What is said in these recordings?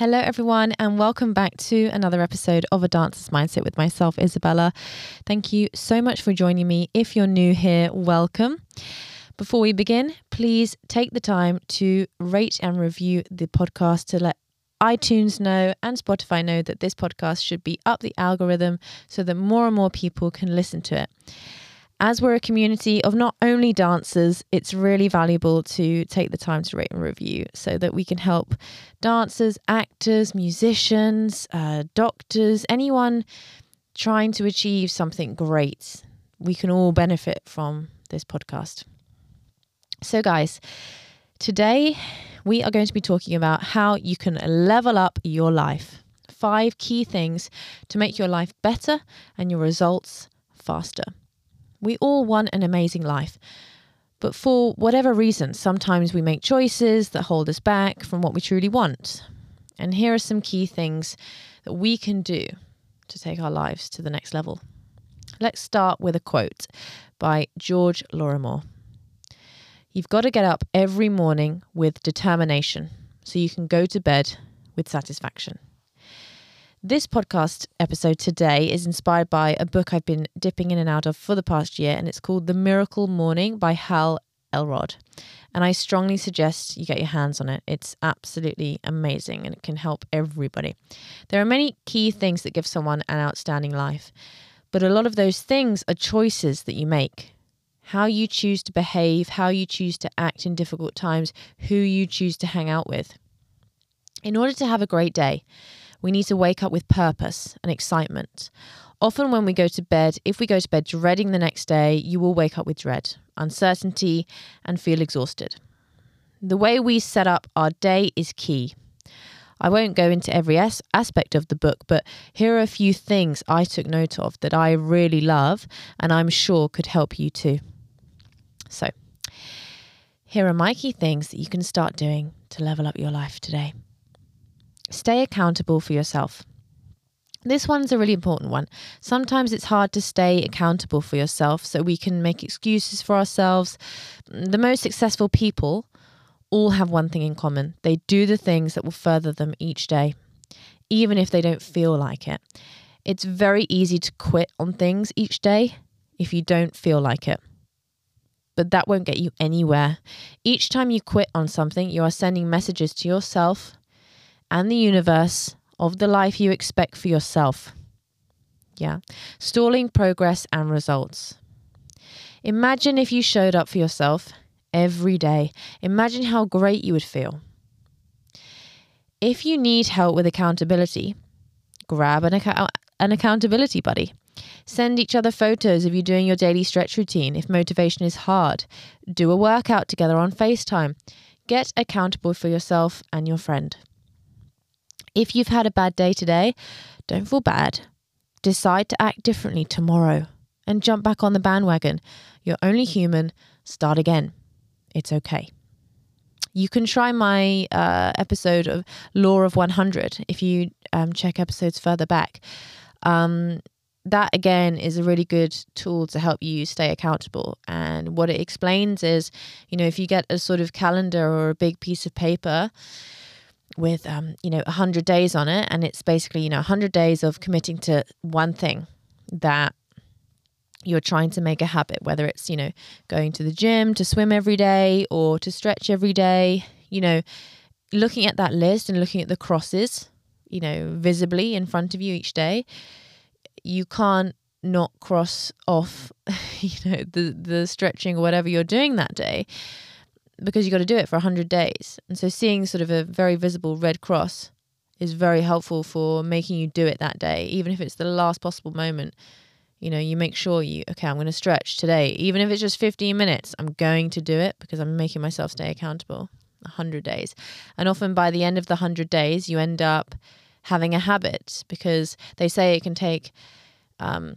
Hello, everyone, and welcome back to another episode of A Dancer's Mindset with myself, Isabella. Thank you so much for joining me. If you're new here, welcome. Before we begin, please take the time to rate and review the podcast to let iTunes know and Spotify know that this podcast should be up the algorithm so that more and more people can listen to it as we're a community of not only dancers, it's really valuable to take the time to rate and review so that we can help dancers, actors, musicians, uh, doctors, anyone trying to achieve something great. We can all benefit from this podcast. So, guys, today we are going to be talking about how you can level up your life. Five key things to make your life better and your results faster. We all want an amazing life. But for whatever reason, sometimes we make choices that hold us back from what we truly want. And here are some key things that we can do to take our lives to the next level. Let's start with a quote by George Lorimer. You've got to get up every morning with determination so you can go to bed with satisfaction. This podcast episode today is inspired by a book I've been dipping in and out of for the past year, and it's called The Miracle Morning by Hal Elrod. And I strongly suggest you get your hands on it. It's absolutely amazing and it can help everybody. There are many key things that give someone an outstanding life, but a lot of those things are choices that you make. How you choose to behave, how you choose to act in difficult times, who you choose to hang out with. In order to have a great day, we need to wake up with purpose and excitement. Often, when we go to bed, if we go to bed dreading the next day, you will wake up with dread, uncertainty, and feel exhausted. The way we set up our day is key. I won't go into every as- aspect of the book, but here are a few things I took note of that I really love and I'm sure could help you too. So, here are my key things that you can start doing to level up your life today. Stay accountable for yourself. This one's a really important one. Sometimes it's hard to stay accountable for yourself, so we can make excuses for ourselves. The most successful people all have one thing in common they do the things that will further them each day, even if they don't feel like it. It's very easy to quit on things each day if you don't feel like it. But that won't get you anywhere. Each time you quit on something, you are sending messages to yourself and the universe of the life you expect for yourself. Yeah. Stalling progress and results. Imagine if you showed up for yourself every day. Imagine how great you would feel. If you need help with accountability, grab an, an accountability buddy. Send each other photos of you doing your daily stretch routine if motivation is hard. Do a workout together on FaceTime. Get accountable for yourself and your friend. If you've had a bad day today, don't feel bad. Decide to act differently tomorrow and jump back on the bandwagon. You're only human. Start again. It's okay. You can try my uh, episode of Law of 100 if you um, check episodes further back. Um, that again is a really good tool to help you stay accountable. And what it explains is, you know, if you get a sort of calendar or a big piece of paper, with um, you know 100 days on it and it's basically you know 100 days of committing to one thing that you're trying to make a habit whether it's you know going to the gym to swim every day or to stretch every day you know looking at that list and looking at the crosses you know visibly in front of you each day you can't not cross off you know the the stretching or whatever you're doing that day because you got to do it for 100 days. And so seeing sort of a very visible red cross is very helpful for making you do it that day, even if it's the last possible moment. You know, you make sure you, okay, I'm going to stretch today. Even if it's just 15 minutes, I'm going to do it because I'm making myself stay accountable. 100 days. And often by the end of the 100 days, you end up having a habit because they say it can take um,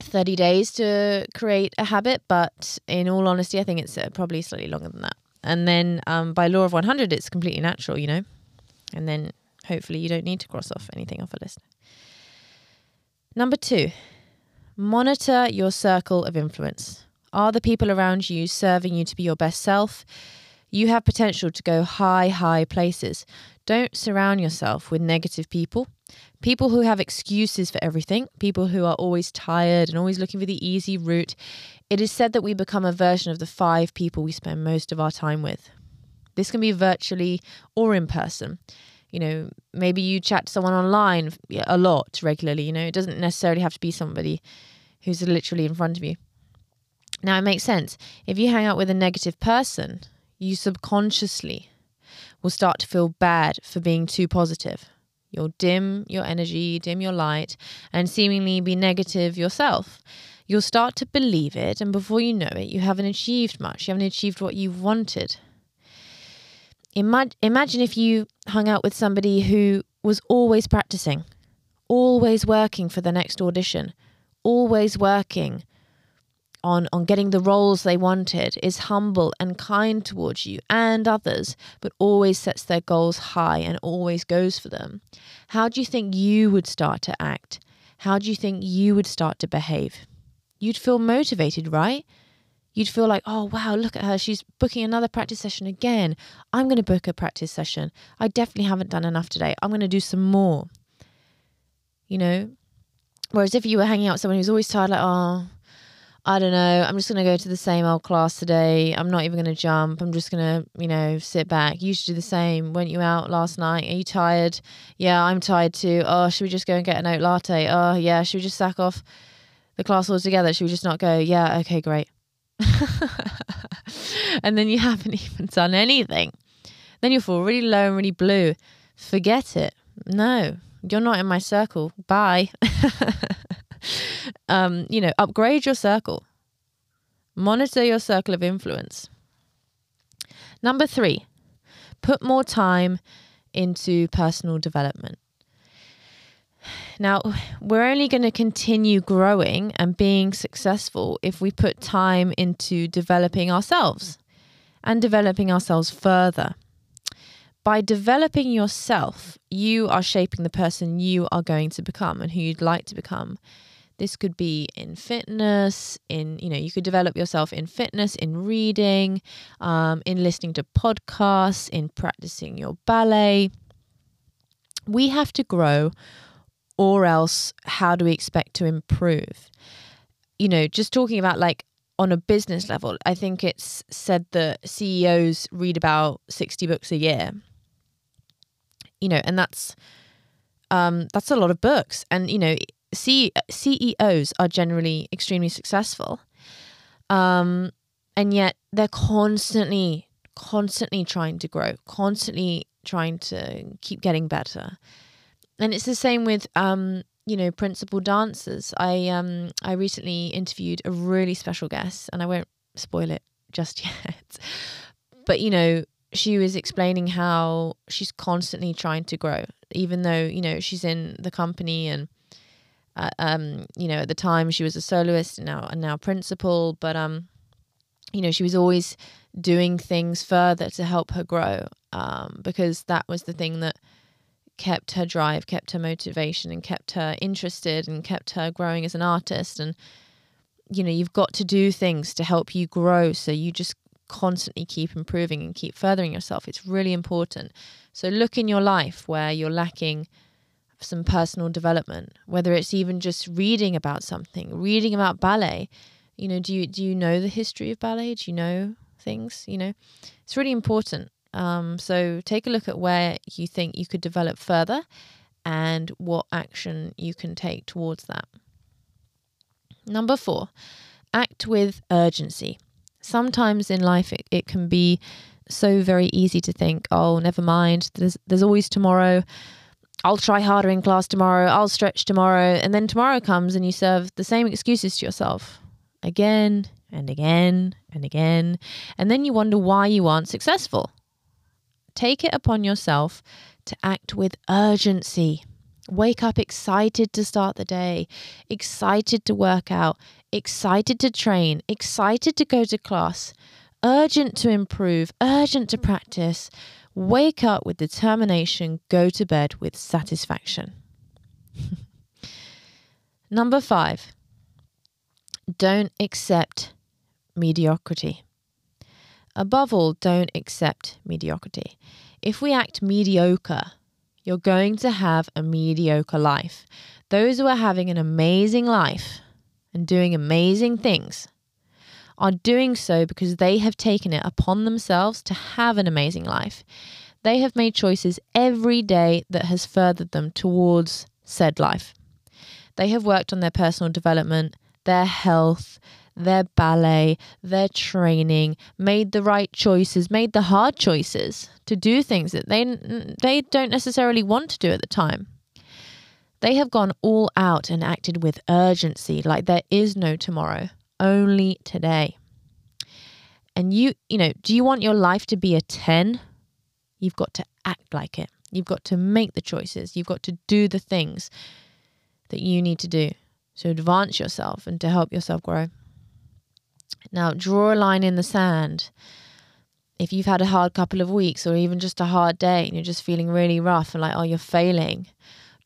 30 days to create a habit, but in all honesty, I think it's uh, probably slightly longer than that. And then um, by law of 100, it's completely natural, you know? And then hopefully you don't need to cross off anything off a list. Number two, monitor your circle of influence. Are the people around you serving you to be your best self? You have potential to go high, high places. Don't surround yourself with negative people, people who have excuses for everything, people who are always tired and always looking for the easy route. It is said that we become a version of the five people we spend most of our time with. This can be virtually or in person. You know, maybe you chat to someone online a lot regularly. You know, it doesn't necessarily have to be somebody who's literally in front of you. Now, it makes sense. If you hang out with a negative person, you subconsciously will start to feel bad for being too positive. You'll dim your energy, dim your light, and seemingly be negative yourself. You'll start to believe it, and before you know it, you haven't achieved much. You haven't achieved what you wanted. Imag- imagine if you hung out with somebody who was always practicing, always working for the next audition, always working on, on getting the roles they wanted, is humble and kind towards you and others, but always sets their goals high and always goes for them. How do you think you would start to act? How do you think you would start to behave? You'd feel motivated, right? You'd feel like, oh, wow, look at her. She's booking another practice session again. I'm going to book a practice session. I definitely haven't done enough today. I'm going to do some more. You know, Whereas if you were hanging out with someone who's always tired, like, oh, I don't know, I'm just going to go to the same old class today. I'm not even going to jump. I'm just going to, you know, sit back. You should do the same. Went you out last night? Are you tired? Yeah, I'm tired too. Oh, should we just go and get an oat latte? Oh, yeah, should we just sack off the class altogether? Should we just not go? Yeah, okay, great. and then you haven't even done anything. Then you feel really low and really blue. Forget it. No, you're not in my circle. Bye. um, you know, upgrade your circle. Monitor your circle of influence. Number three, put more time into personal development. Now, we're only going to continue growing and being successful if we put time into developing ourselves and developing ourselves further by developing yourself, you are shaping the person you are going to become and who you'd like to become. This could be in fitness, in, you know, you could develop yourself in fitness, in reading, um, in listening to podcasts, in practicing your ballet. We have to grow, or else, how do we expect to improve? You know, just talking about like on a business level, I think it's said that CEOs read about 60 books a year you know, and that's um, that's a lot of books. And you know, C- CEOs are generally extremely successful, um, and yet they're constantly, constantly trying to grow, constantly trying to keep getting better. And it's the same with um, you know principal dancers. I um, I recently interviewed a really special guest, and I won't spoil it just yet. But you know, she was explaining how she's constantly trying to grow, even though you know she's in the company and um, you know at the time she was a soloist and now and now principal, but um, you know she was always doing things further to help her grow um, because that was the thing that kept her drive, kept her motivation, and kept her interested and kept her growing as an artist and you know you've got to do things to help you grow so you just constantly keep improving and keep furthering yourself. It's really important. So look in your life where you're lacking some personal development, whether it's even just reading about something, reading about ballet. You know, do you do you know the history of ballet? Do you know things? You know, it's really important. Um, so take a look at where you think you could develop further and what action you can take towards that. Number four, act with urgency sometimes in life it, it can be so very easy to think, oh, never mind, there's there's always tomorrow. I'll try harder in class tomorrow, I'll stretch tomorrow, and then tomorrow comes and you serve the same excuses to yourself again and again and again, and then you wonder why you aren't successful. Take it upon yourself to act with urgency. Wake up excited to start the day, excited to work out, excited to train, excited to go to class, urgent to improve, urgent to practice. Wake up with determination, go to bed with satisfaction. Number five, don't accept mediocrity. above all, don't accept mediocrity. If we act mediocre, you're going to have a mediocre life. Those who are having an amazing life and doing amazing things are doing so because they have taken it upon themselves to have an amazing life. They have made choices every day that has furthered them towards said life. They have worked on their personal development, their health, their ballet, their training, made the right choices, made the hard choices to do things that they they don't necessarily want to do at the time. They have gone all out and acted with urgency like there is no tomorrow, only today. And you, you know, do you want your life to be a 10? You've got to act like it. You've got to make the choices. You've got to do the things that you need to do to advance yourself and to help yourself grow. Now, draw a line in the sand. If you've had a hard couple of weeks or even just a hard day and you're just feeling really rough and like, oh, you're failing,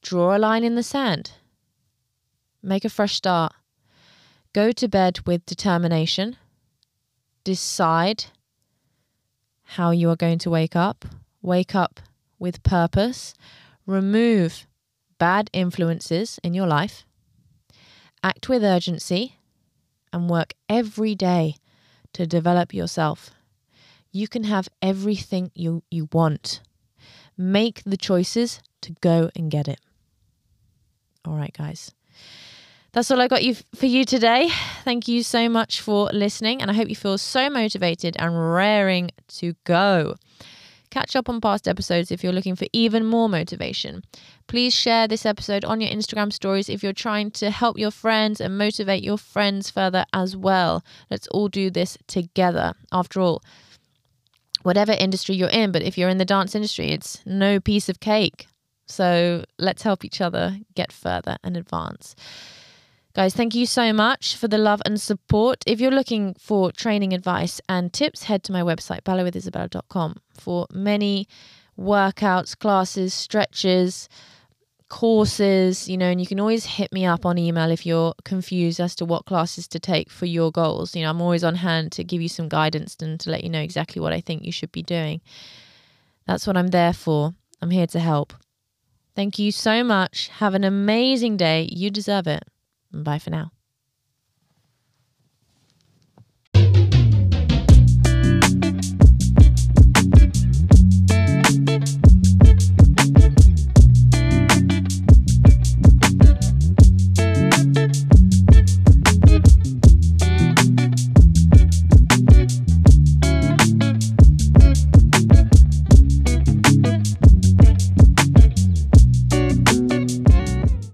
draw a line in the sand. Make a fresh start. Go to bed with determination. Decide how you are going to wake up. Wake up with purpose. Remove bad influences in your life. Act with urgency and work every day to develop yourself. You can have everything you, you want. Make the choices to go and get it. All right, guys. That's all I got you for you today. Thank you so much for listening, and I hope you feel so motivated and raring to go. Catch up on past episodes if you're looking for even more motivation. Please share this episode on your Instagram stories if you're trying to help your friends and motivate your friends further as well. Let's all do this together. After all, whatever industry you're in, but if you're in the dance industry, it's no piece of cake. So let's help each other get further and advance. Guys, thank you so much for the love and support. If you're looking for training advice and tips, head to my website, balletwithisabella.com, for many workouts, classes, stretches, courses, you know, and you can always hit me up on email if you're confused as to what classes to take for your goals. You know, I'm always on hand to give you some guidance and to let you know exactly what I think you should be doing. That's what I'm there for. I'm here to help. Thank you so much. Have an amazing day. You deserve it. Bye for now.